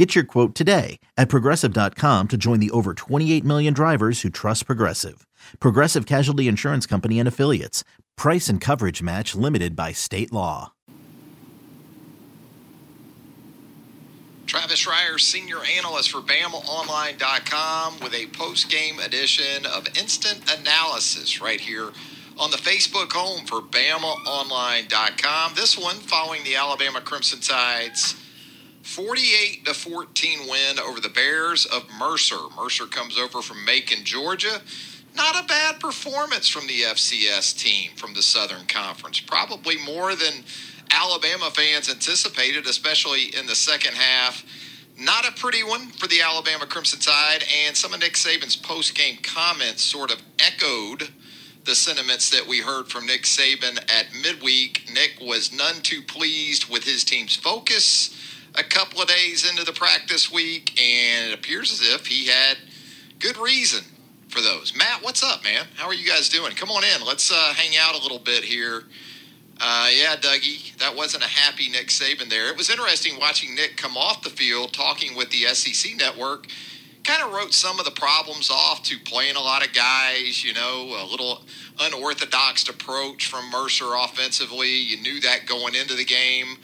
Get your quote today at progressive.com to join the over 28 million drivers who trust Progressive. Progressive Casualty Insurance Company and Affiliates. Price and coverage match limited by state law. Travis Reier, senior analyst for BamaOnline.com, with a post game edition of Instant Analysis right here on the Facebook home for BamaOnline.com. This one following the Alabama Crimson Tide's 48 to 14 win over the Bears of Mercer. Mercer comes over from Macon, Georgia. Not a bad performance from the FCS team from the Southern Conference. Probably more than Alabama fans anticipated, especially in the second half. Not a pretty one for the Alabama Crimson Tide, and some of Nick Saban's post game comments sort of echoed the sentiments that we heard from Nick Saban at midweek. Nick was none too pleased with his team's focus a couple of days into the practice week, and it appears as if he had good reason for those. Matt, what's up, man? How are you guys doing? Come on in. Let's uh, hang out a little bit here. Uh, yeah, Dougie, that wasn't a happy Nick Saban there. It was interesting watching Nick come off the field talking with the SEC network. Kind of wrote some of the problems off to playing a lot of guys, you know, a little unorthodox approach from Mercer offensively. You knew that going into the game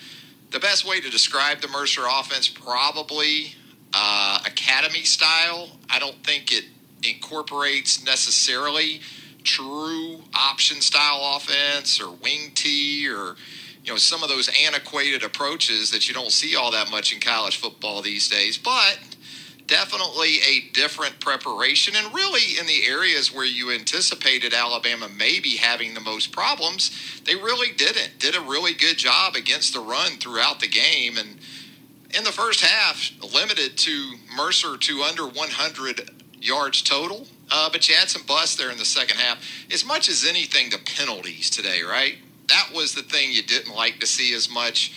the best way to describe the Mercer offense probably uh, academy style. I don't think it incorporates necessarily true option style offense or wing T or you know some of those antiquated approaches that you don't see all that much in college football these days. But definitely a different preparation. And really, in the areas where you anticipated Alabama maybe having the most problems, they really didn't. Did a really good job against the run throughout the game. And in the first half, limited to Mercer to under 100 yards total. Uh, but you had some busts there in the second half. As much as anything, the penalties today, right? That was the thing you didn't like to see as much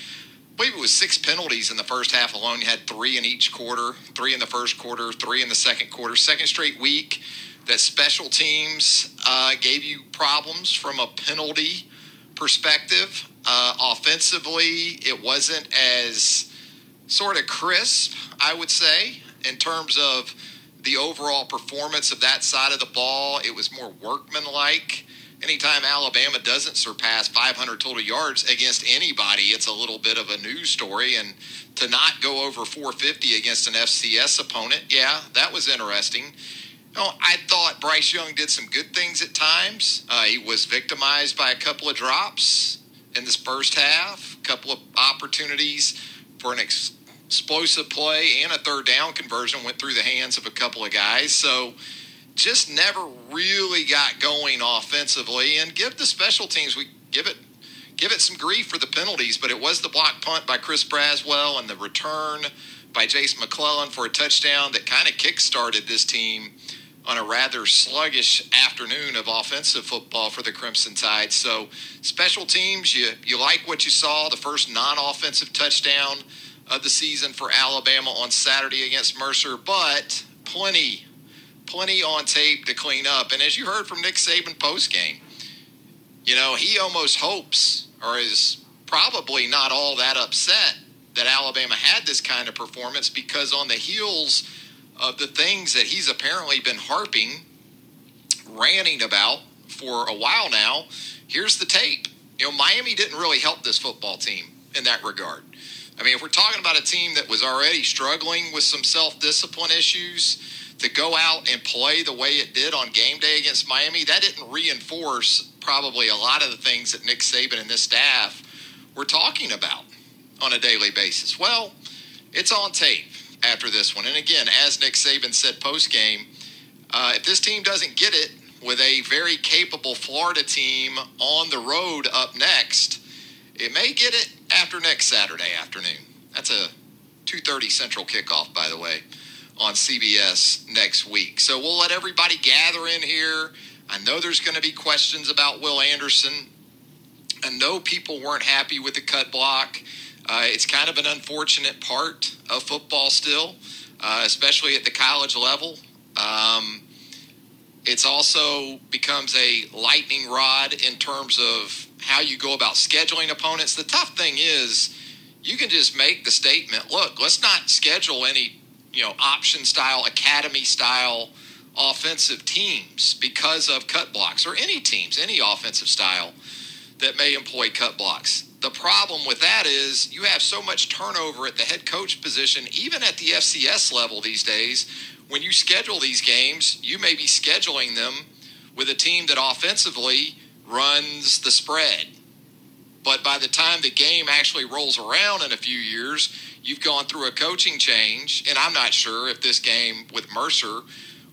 believe it was six penalties in the first half alone. You had three in each quarter, three in the first quarter, three in the second quarter. Second straight week that special teams uh, gave you problems from a penalty perspective. Uh, offensively, it wasn't as sort of crisp, I would say, in terms of the overall performance of that side of the ball. It was more workmanlike anytime Alabama doesn't surpass 500 total yards against anybody, it's a little bit of a news story. And to not go over 450 against an FCS opponent, yeah, that was interesting. You know, I thought Bryce Young did some good things at times. Uh, he was victimized by a couple of drops in this first half, a couple of opportunities for an ex- explosive play and a third down conversion went through the hands of a couple of guys. So, just never really got going offensively. And give the special teams we give it give it some grief for the penalties, but it was the block punt by Chris Braswell and the return by Jase McClellan for a touchdown that kind of kick-started this team on a rather sluggish afternoon of offensive football for the Crimson Tide. So special teams, you you like what you saw, the first non-offensive touchdown of the season for Alabama on Saturday against Mercer, but plenty plenty on tape to clean up. And as you heard from Nick Saban post game, you know, he almost hopes or is probably not all that upset that Alabama had this kind of performance because on the heels of the things that he's apparently been harping, ranting about for a while now, here's the tape. You know, Miami didn't really help this football team in that regard. I mean, if we're talking about a team that was already struggling with some self discipline issues, to go out and play the way it did on game day against Miami, that didn't reinforce probably a lot of the things that Nick Saban and this staff were talking about on a daily basis. Well, it's on tape after this one. And again, as Nick Saban said post game, uh, if this team doesn't get it with a very capable Florida team on the road up next, it may get it after next Saturday afternoon. That's a 2:30 Central kickoff, by the way on CBS next week. So we'll let everybody gather in here. I know there's going to be questions about Will Anderson. I know people weren't happy with the cut block. Uh, it's kind of an unfortunate part of football still, uh, especially at the college level. Um, it's also becomes a lightning rod in terms of how you go about scheduling opponents. The tough thing is you can just make the statement, look, let's not schedule any, you know, option style, academy style offensive teams because of cut blocks or any teams, any offensive style that may employ cut blocks. The problem with that is you have so much turnover at the head coach position, even at the FCS level these days. When you schedule these games, you may be scheduling them with a team that offensively runs the spread. But by the time the game actually rolls around in a few years, you've gone through a coaching change. And I'm not sure if this game with Mercer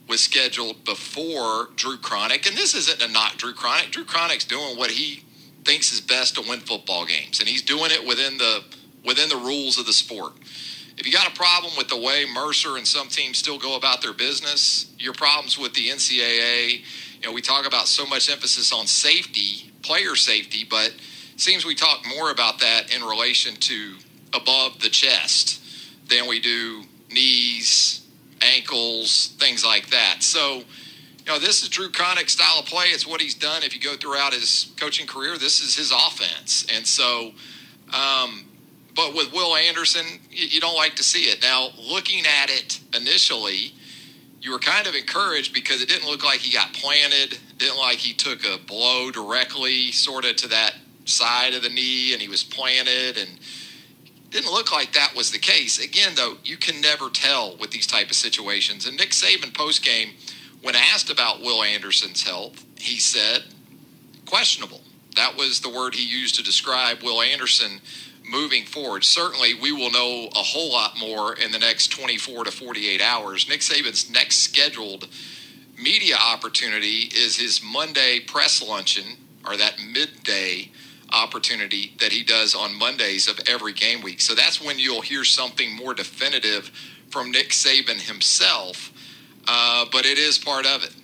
was scheduled before Drew Cronic. And this isn't a not Drew Cronic. Drew Cronic's doing what he thinks is best to win football games, and he's doing it within the within the rules of the sport. If you got a problem with the way Mercer and some teams still go about their business, your problems with the NCAA, you know, we talk about so much emphasis on safety, player safety, but seems we talk more about that in relation to above the chest than we do knees, ankles, things like that. So, you know, this is Drew Cronic's style of play. It's what he's done. If you go throughout his coaching career, this is his offense. And so, um, but with Will Anderson, you, you don't like to see it. Now, looking at it initially, you were kind of encouraged because it didn't look like he got planted, didn't like he took a blow directly, sort of to that side of the knee, and he was planted and didn't look like that was the case. Again, though, you can never tell with these type of situations. And Nick Saban post game, when asked about Will Anderson's health, he said questionable. That was the word he used to describe Will Anderson moving forward. Certainly, we will know a whole lot more in the next 24 to 48 hours. Nick Saban's next scheduled media opportunity is his Monday press luncheon, or that midday opportunity that he does on Mondays of every game week. So that's when you'll hear something more definitive from Nick Saban himself, uh, but it is part of it.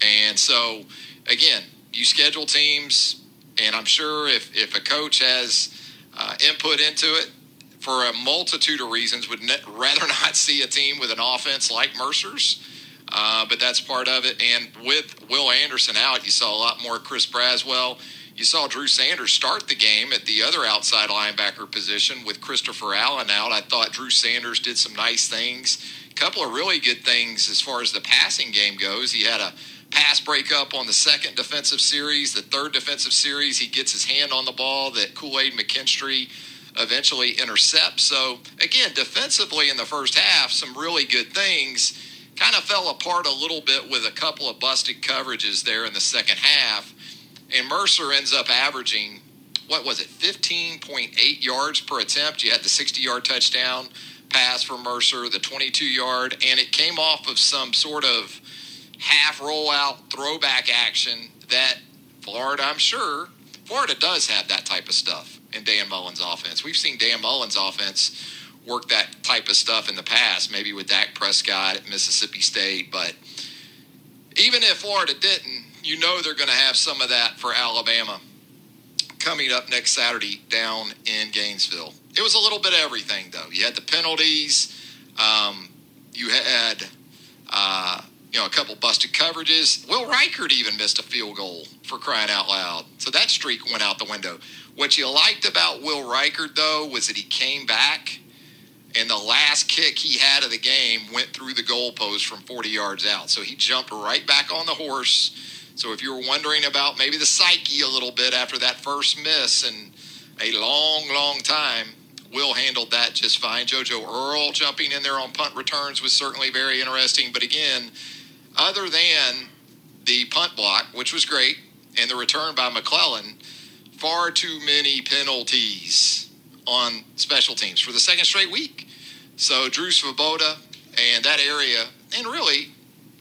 And so, again, you schedule teams, and I'm sure if, if a coach has uh, input into it for a multitude of reasons, would ne- rather not see a team with an offense like Mercer's. Uh, but that's part of it. And with Will Anderson out, you saw a lot more Chris Braswell you saw Drew Sanders start the game at the other outside linebacker position with Christopher Allen out. I thought Drew Sanders did some nice things. A couple of really good things as far as the passing game goes. He had a pass breakup on the second defensive series. The third defensive series, he gets his hand on the ball that Kool Aid McKinstry eventually intercepts. So, again, defensively in the first half, some really good things. Kind of fell apart a little bit with a couple of busted coverages there in the second half. And Mercer ends up averaging, what was it, 15.8 yards per attempt. You had the 60 yard touchdown pass for Mercer, the 22 yard, and it came off of some sort of half rollout throwback action that Florida, I'm sure, Florida does have that type of stuff in Dan Mullen's offense. We've seen Dan Mullen's offense work that type of stuff in the past, maybe with Dak Prescott at Mississippi State, but even if Florida didn't, you know they're going to have some of that for Alabama coming up next Saturday down in Gainesville. It was a little bit of everything, though. You had the penalties. Um, you had, uh, you know, a couple busted coverages. Will Reichard even missed a field goal for crying out loud. So that streak went out the window. What you liked about Will Reichard, though, was that he came back and the last kick he had of the game went through the goalpost from 40 yards out. So he jumped right back on the horse so if you were wondering about maybe the psyche a little bit after that first miss and a long, long time, Will handled that just fine. JoJo Earle jumping in there on punt returns was certainly very interesting. But again, other than the punt block, which was great, and the return by McClellan, far too many penalties on special teams for the second straight week. So Drew Svoboda and that area, and really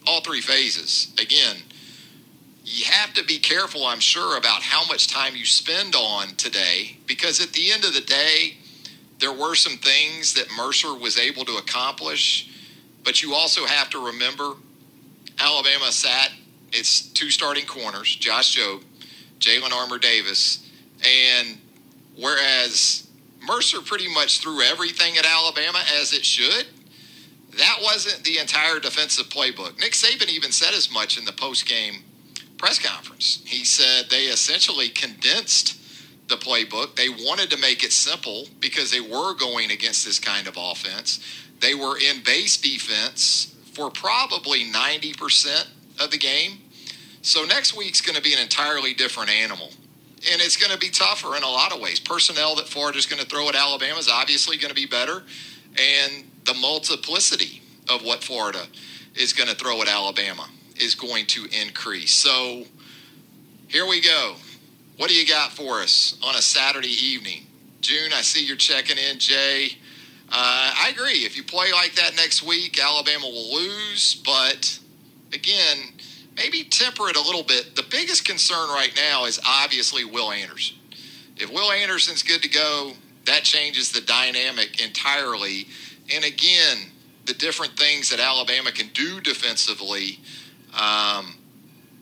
all three phases, again, you have to be careful, I'm sure, about how much time you spend on today because at the end of the day, there were some things that Mercer was able to accomplish, but you also have to remember Alabama sat it's two starting corners, Josh Jobe, Jalyn Armour Davis, and whereas Mercer pretty much threw everything at Alabama as it should, that wasn't the entire defensive playbook. Nick Saban even said as much in the post game press conference. He said they essentially condensed the playbook. They wanted to make it simple because they were going against this kind of offense. They were in base defense for probably 90% of the game. So next week's going to be an entirely different animal. And it's going to be tougher in a lot of ways. Personnel that Florida's going to throw at Alabama is obviously going to be better. And the multiplicity of what Florida is going to throw at Alabama is going to increase. So here we go. What do you got for us on a Saturday evening? June, I see you're checking in. Jay, uh, I agree. If you play like that next week, Alabama will lose. But again, maybe temper it a little bit. The biggest concern right now is obviously Will Anderson. If Will Anderson's good to go, that changes the dynamic entirely. And again, the different things that Alabama can do defensively, um,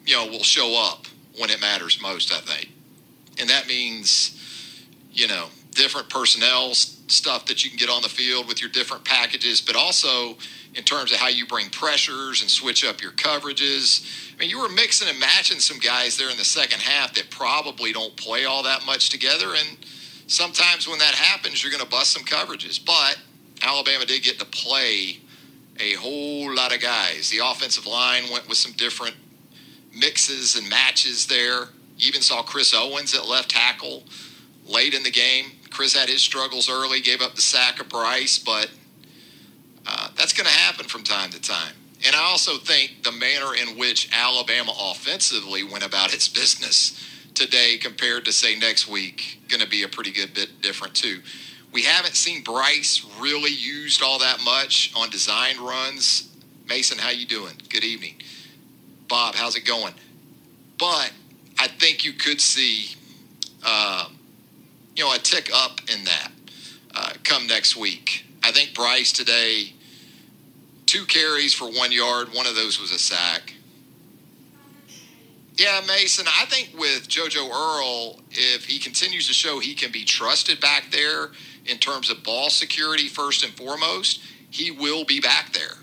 you know, will show up when it matters most, I think. And that means, you know, different personnel stuff that you can get on the field with your different packages, but also in terms of how you bring pressures and switch up your coverages. I mean, you were mixing and matching some guys there in the second half that probably don't play all that much together. And sometimes when that happens, you're going to bust some coverages. But Alabama did get to play a whole lot of guys. The offensive line went with some different mixes and matches there. You even saw Chris Owens at left tackle late in the game. Chris had his struggles early, gave up the sack of Bryce, but uh, that's going to happen from time to time. And I also think the manner in which Alabama offensively went about its business today compared to, say, next week, going to be a pretty good bit different, too. We haven't seen Bryce really used all that much on design runs. Mason, how you doing? Good evening. Bob, how's it going? But I think you could see, uh, you know, a tick up in that uh, come next week. I think Bryce today, two carries for one yard. One of those was a sack. Yeah, Mason, I think with JoJo Earle, if he continues to show he can be trusted back there in terms of ball security, first and foremost, he will be back there.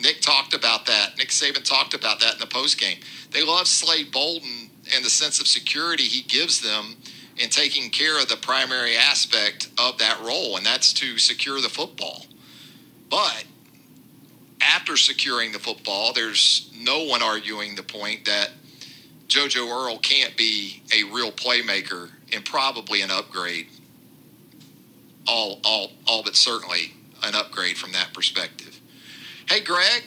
Nick talked about that. Nick Saban talked about that in the post game. They love Slade Bolden and the sense of security he gives them in taking care of the primary aspect of that role, and that's to secure the football. But after securing the football, there's no one arguing the point that JoJo Earle can't be a real playmaker and probably an upgrade. All, all, all but certainly an upgrade from that perspective. Hey, Greg.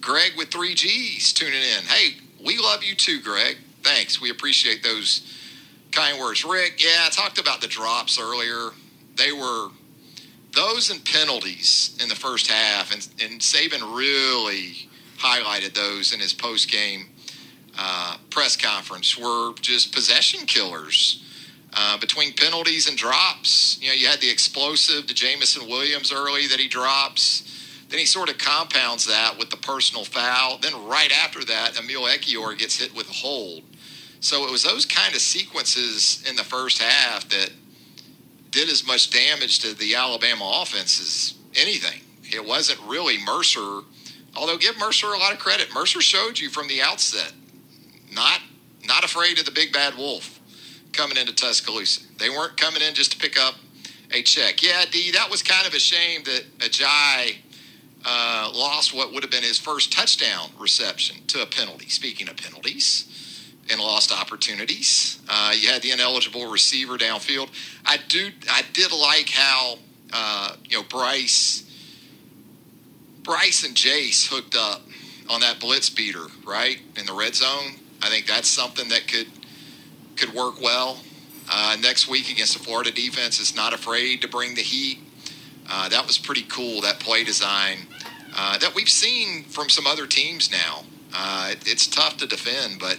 Greg with three G's tuning in. Hey, we love you too, Greg. Thanks. We appreciate those kind words. Rick, yeah, I talked about the drops earlier. They were those and penalties in the first half, and, and Saban really highlighted those in his post game uh, press conference, were just possession killers. Uh, between penalties and drops, you know, you had the explosive to Jameson Williams early that he drops. Then he sort of compounds that with the personal foul. Then right after that, Emil Ekiyor gets hit with a hold. So it was those kind of sequences in the first half that did as much damage to the Alabama offense as anything. It wasn't really Mercer, although give Mercer a lot of credit. Mercer showed you from the outset, not not afraid of the big bad wolf coming into Tuscaloosa. They weren't coming in just to pick up a check. Yeah, D, that was kind of a shame that Agiye uh, lost what would have been his first touchdown reception to a penalty. Speaking of penalties and lost opportunities, uh, you had the ineligible receiver downfield. I do, I did like how uh, you know Bryce, Bryce and Jase hooked up on that blitz beater right in the red zone. I think that's something that could could work well. Uh, next week against the Florida defense is not afraid to bring the heat. Uh, that was pretty cool, that play design uh, that we've seen from some other teams now. Uh, it, it's tough to defend, but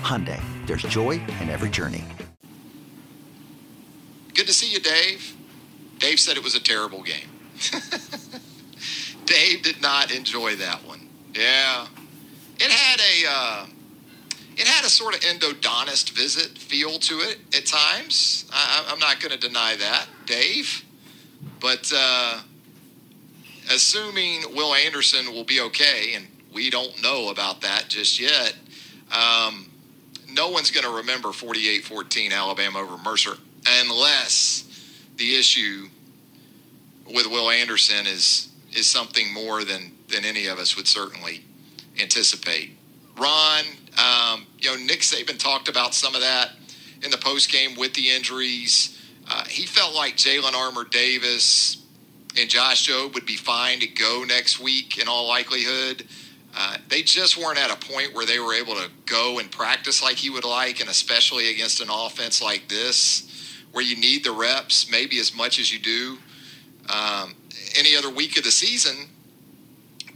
Hyundai, there's joy in every journey. Good to see you, Dave. Dave said it was a terrible game. Dave did not enjoy that one. Yeah, it had a uh, it had a sort of endodontist visit feel to it at times. I, am not going to deny that, Dave. But uh, assuming Will Anderson will be okay, and we don't know about that just yet. Um, no one's going to remember 48-14 Alabama over Mercer unless the issue with Will Anderson is is something more than than any of us would certainly anticipate. Ron, um, you know, Nick Saban talked about some of that in the post game with the injuries. Uh, he felt like Jalyn Armour Davis and Josh Jobe would be fine to go next week in all likelihood. Uh, they just weren't at a point where they were able to go and practice like he would like, and especially against an offense like this, where you need the reps maybe as much as you do um, any other week of the season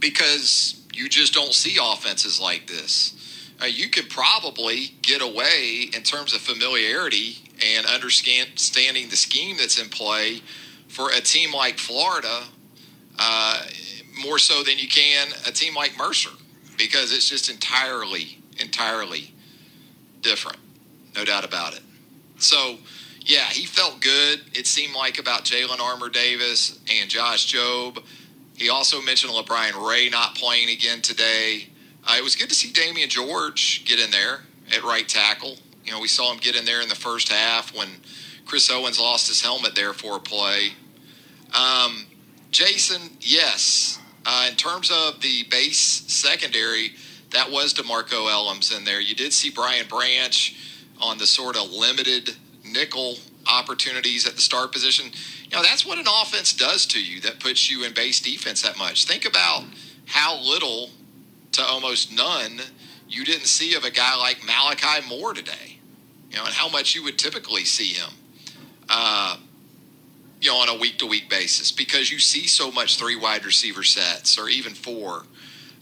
because you just don't see offenses like this. Uh, you could probably get away in terms of familiarity and understanding the scheme that's in play for a team like Florida uh, more so than you can a team like Mercer because it's just entirely, entirely different. No doubt about it. So, yeah, he felt good. It seemed like about Jalyn Armour Davis and Josh Jobe. He also mentioned LaBryan Ray not playing again today. Uh, it was good to see Damieon George get in there at right tackle. You know, we saw him get in there in the first half when Chris Owens lost his helmet there for a play. Um, Jason, yes. Uh, in terms of the base secondary, that was DeMarco Hellams in there. You did see Brian Branch on the sort of limited nickel opportunities at the start position. You know, that's what an offense does to you that puts you in base defense that much. Think about how little to almost none you didn't see of a guy like Malachi Moore today, you know, and how much you would typically see him. Uh, you know, on a week to week basis because you see so much three wide receiver sets or even four.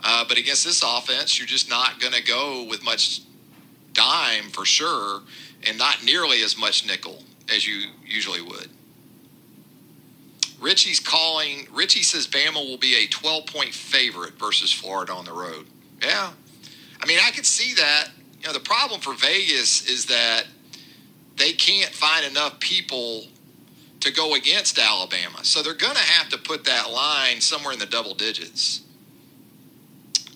Uh, but against this offense, you're just not going to go with much dime for sure and not nearly as much nickel as you usually would. Richie's calling, Richie says Bama will be a 12 point favorite versus Florida on the road. Yeah. I mean, I could see that. You know, the problem for Vegas is that they can't find enough people to go against Alabama. So they're going to have to put that line somewhere in the double digits.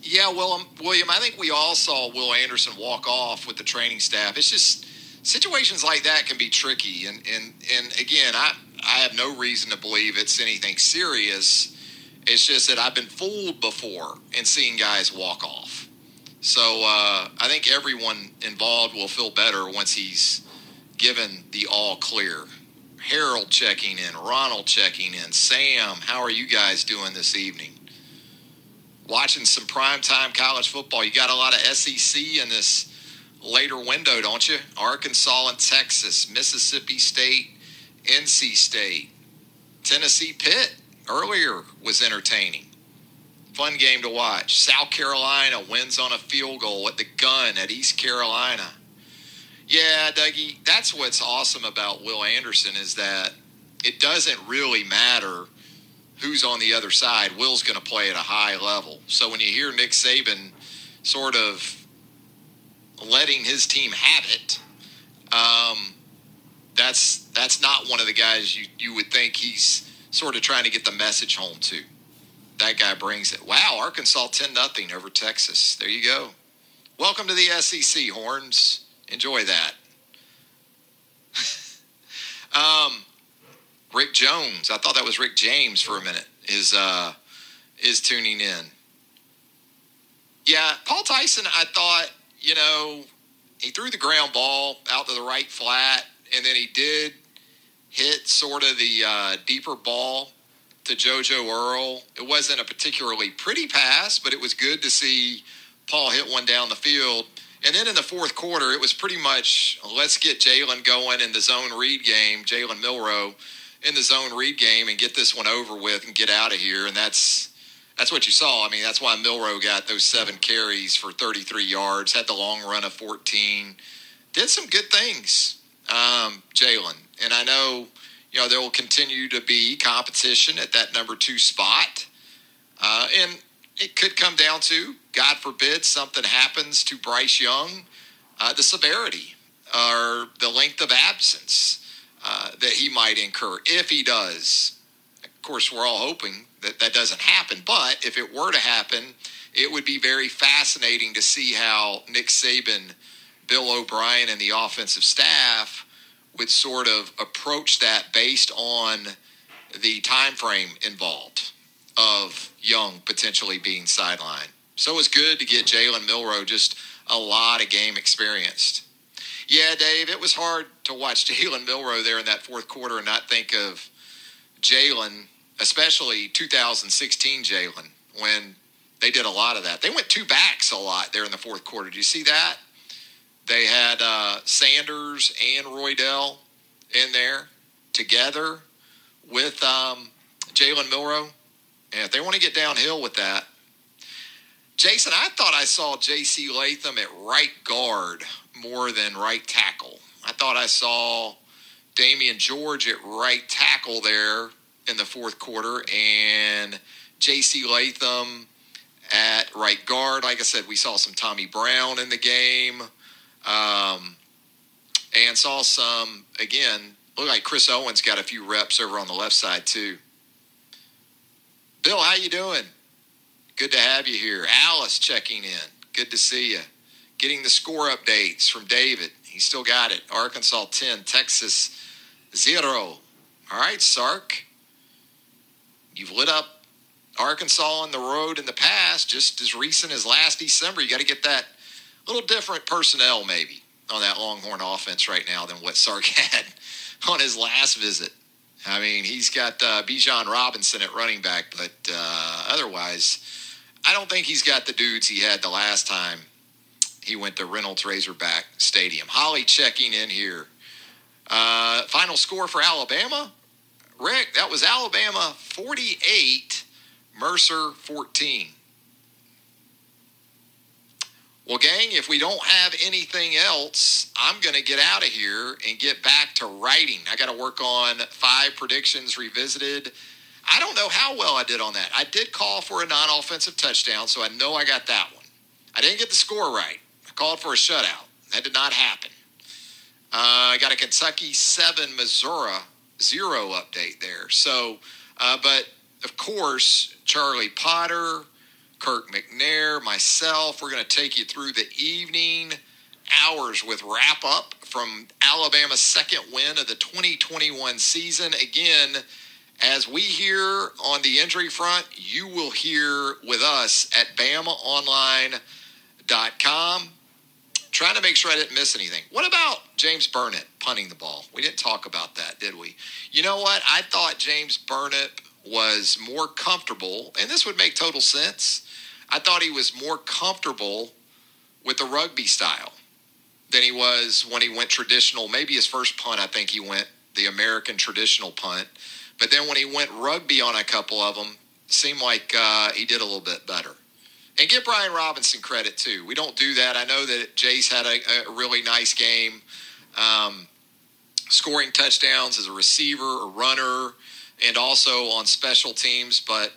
Yeah, William, William, I think we all saw Will Anderson walk off with the training staff. It's just situations like that can be tricky. And, and, and again, I, I have no reason to believe it's anything serious. It's just that I've been fooled before in seeing guys walk off. So uh, I think everyone involved will feel better once he's given the all clear. Harold checking in, Ronald checking in, Sam, how are you guys doing this evening? Watching some primetime college football. You got a lot of SEC in this later window, don't you? Arkansas and Texas, Mississippi State, NC State, Tennessee Pitt earlier was entertaining. Fun game to watch. South Carolina wins on a field goal at the gun at East Carolina. Yeah, Dougie, that's what's awesome about Will Anderson is that it doesn't really matter who's on the other side. Will's going to play at a high level. So when you hear Nick Saban sort of letting his team have it, um, that's that's not one of the guys you, you would think he's sort of trying to get the message home to. That guy brings it. Wow, Arkansas 10 nothing over Texas. There you go. Welcome to the SEC, Horns. Enjoy that. um, Rick Jones. I thought that was Rick James for a minute. Is uh, is tuning in. Yeah, Paul Tyson. I thought you know he threw the ground ball out to the right flat, and then he did hit sort of the uh, deeper ball to JoJo Earle. It wasn't a particularly pretty pass, but it was good to see Paul hit one down the field. And then in the fourth quarter, it was pretty much let's get Jalen going in the zone read game, Jalen Milroe in the zone read game, and get this one over with and get out of here. And that's that's what you saw. I mean, that's why Milroe got those seven carries for 33 yards, had the long run of 14, did some good things, um, Jalen. And I know, you know, there will continue to be competition at that number two spot. Uh, and it could come down to, God forbid, something happens to Bryce Young, uh, the severity or the length of absence uh, that he might incur if he does. Of course, we're all hoping that that doesn't happen, but if it were to happen, it would be very fascinating to see how Nick Saban, Bill O'Brien, and the offensive staff would sort of approach that based on the time frame involved of Young potentially being sidelined. So it was good to get Jalen Milroe just a lot of game experienced. Yeah, Dave, it was hard to watch Jalen Milroe there in that fourth quarter and not think of Jalen, especially 2016 Jalen, when they did a lot of that. They went two backs a lot there in the fourth quarter. Do you see that? They had uh, Sanders and Roydell in there together with um, Jalen Milrow. And if they want to get downhill with that, Jason, I thought I saw J.C. Latham at right guard more than right tackle. I thought I saw Damieon George at right tackle there in the fourth quarter and J.C. Latham at right guard. Like I said, we saw some Tommy Brown in the game um, and saw some, again, look like Chris Owens got a few reps over on the left side too. Bill, how you doing? Good to have you here. Alice checking in. Good to see you. Getting the score updates from David. He still got it. Arkansas 10, Texas 0. All right, Sark. You've lit up Arkansas on the road in the past, just as recent as last December. You got to get that little different personnel, maybe, on that Longhorn offense right now than what Sark had on his last visit. I mean, he's got uh, Bijan Robinson at running back, but uh, otherwise, I don't think he's got the dudes he had the last time he went to Reynolds Razorback Stadium. Holly checking in here. Uh, final score for Alabama? Rick, that was Alabama 48, Mercer 14. Well, gang, if we don't have anything else, I'm going to get out of here and get back to writing. I got to work on five predictions revisited. I don't know how well I did on that. I did call for a non offensive touchdown, so I know I got that one. I didn't get the score right. I called for a shutout. That did not happen. Uh, I got a Kentucky 7, Missouri 0 update there. So, uh, but of course, Charlie Potter, Kirk McNair, myself. We're going to take you through the evening hours with wrap up from Alabama's second win of the 2021 season. Again, as we hear on the injury front, you will hear with us at BamaOnline.com. Trying to make sure I didn't miss anything. What about James Burnip punting the ball? We didn't talk about that, did we? You know what? I thought James Burnip was more comfortable, and this would make total sense I thought he was more comfortable with the rugby style than he was when he went traditional. Maybe his first punt, I think he went the American traditional punt. But then when he went rugby on a couple of them, seemed like uh, he did a little bit better. And give Brian Robinson credit too. We don't do that. I know that Jase had a, a really nice game, um, scoring touchdowns as a receiver, a runner, and also on special teams. But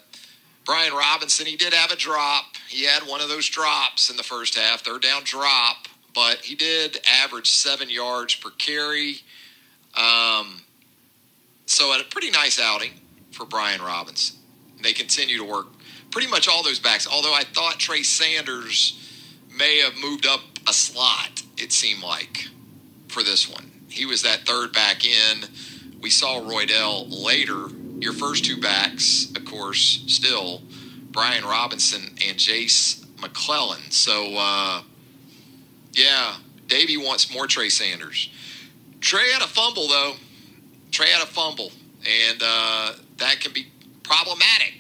Brian Robinson, he did have a drop. He had one of those drops in the first half, third down drop, but he did average seven yards per carry. Um, so, a pretty nice outing for Brian Robinson. They continue to work pretty much all those backs, although I thought Trey Sanders may have moved up a slot, it seemed like, for this one. He was that third back in. We saw Roydell later your first two backs, of course, still Brian Robinson and Jase McClellan. So, uh, yeah, Davey wants more Trey Sanders. Trey had a fumble, though. Trey had a fumble, and uh, that can be problematic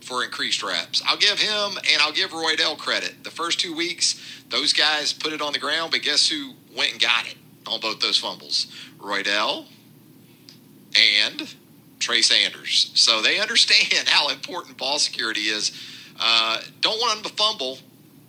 for increased reps. I'll give him and I'll give Roydell credit. The first two weeks, those guys put it on the ground, but guess who went and got it on both those fumbles? Roydell and Trey Sanders. So they understand how important ball security is. Uh, don't want them to fumble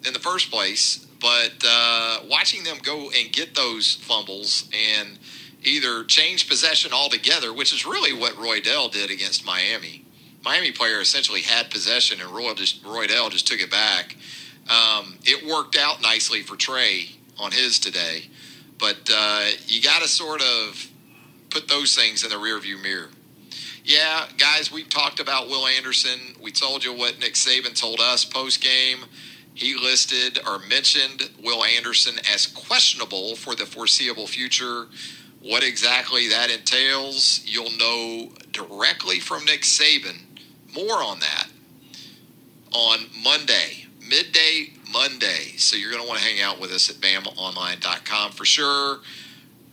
in the first place, but uh, watching them go and get those fumbles and either change possession altogether, which is really what Roydell did against Miami. Miami player essentially had possession, and Roy just, Roydell just took it back. Um, it worked out nicely for Trey on his today, but uh, you got to sort of put those things in the rearview mirror. Yeah, guys, we've talked about Will Anderson. We told you what Nick Saban told us post game. He listed or mentioned Will Anderson as questionable for the foreseeable future. What exactly that entails, you'll know directly from Nick Saban. More on that on Monday, midday Monday. So you're going to want to hang out with us at BamaOnline.com for sure.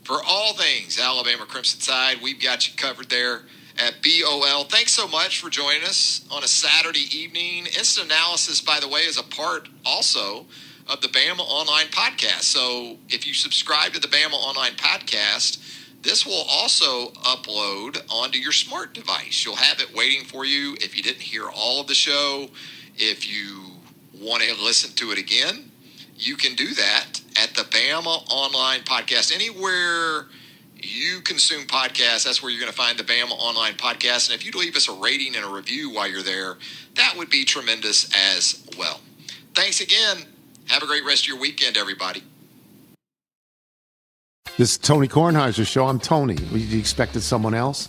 For all things Alabama Crimson Tide, we've got you covered there at BOL. Thanks so much for joining us on a Saturday evening. Instant analysis, by the way, is a part also of the Bama Online podcast. So if you subscribe to the Bama Online podcast, this will also upload onto your smart device. You'll have it waiting for you if you didn't hear all of the show. If you want to listen to it again, you can do that at the Bama Online podcast. Anywhere you consume podcasts, that's where you're going to find the Bama Online podcast. And if you'd leave us a rating and a review while you're there, that would be tremendous as well. Thanks again. Have a great rest of your weekend, everybody. This is Tony Kornheiser's show. I'm Tony. You expected someone else?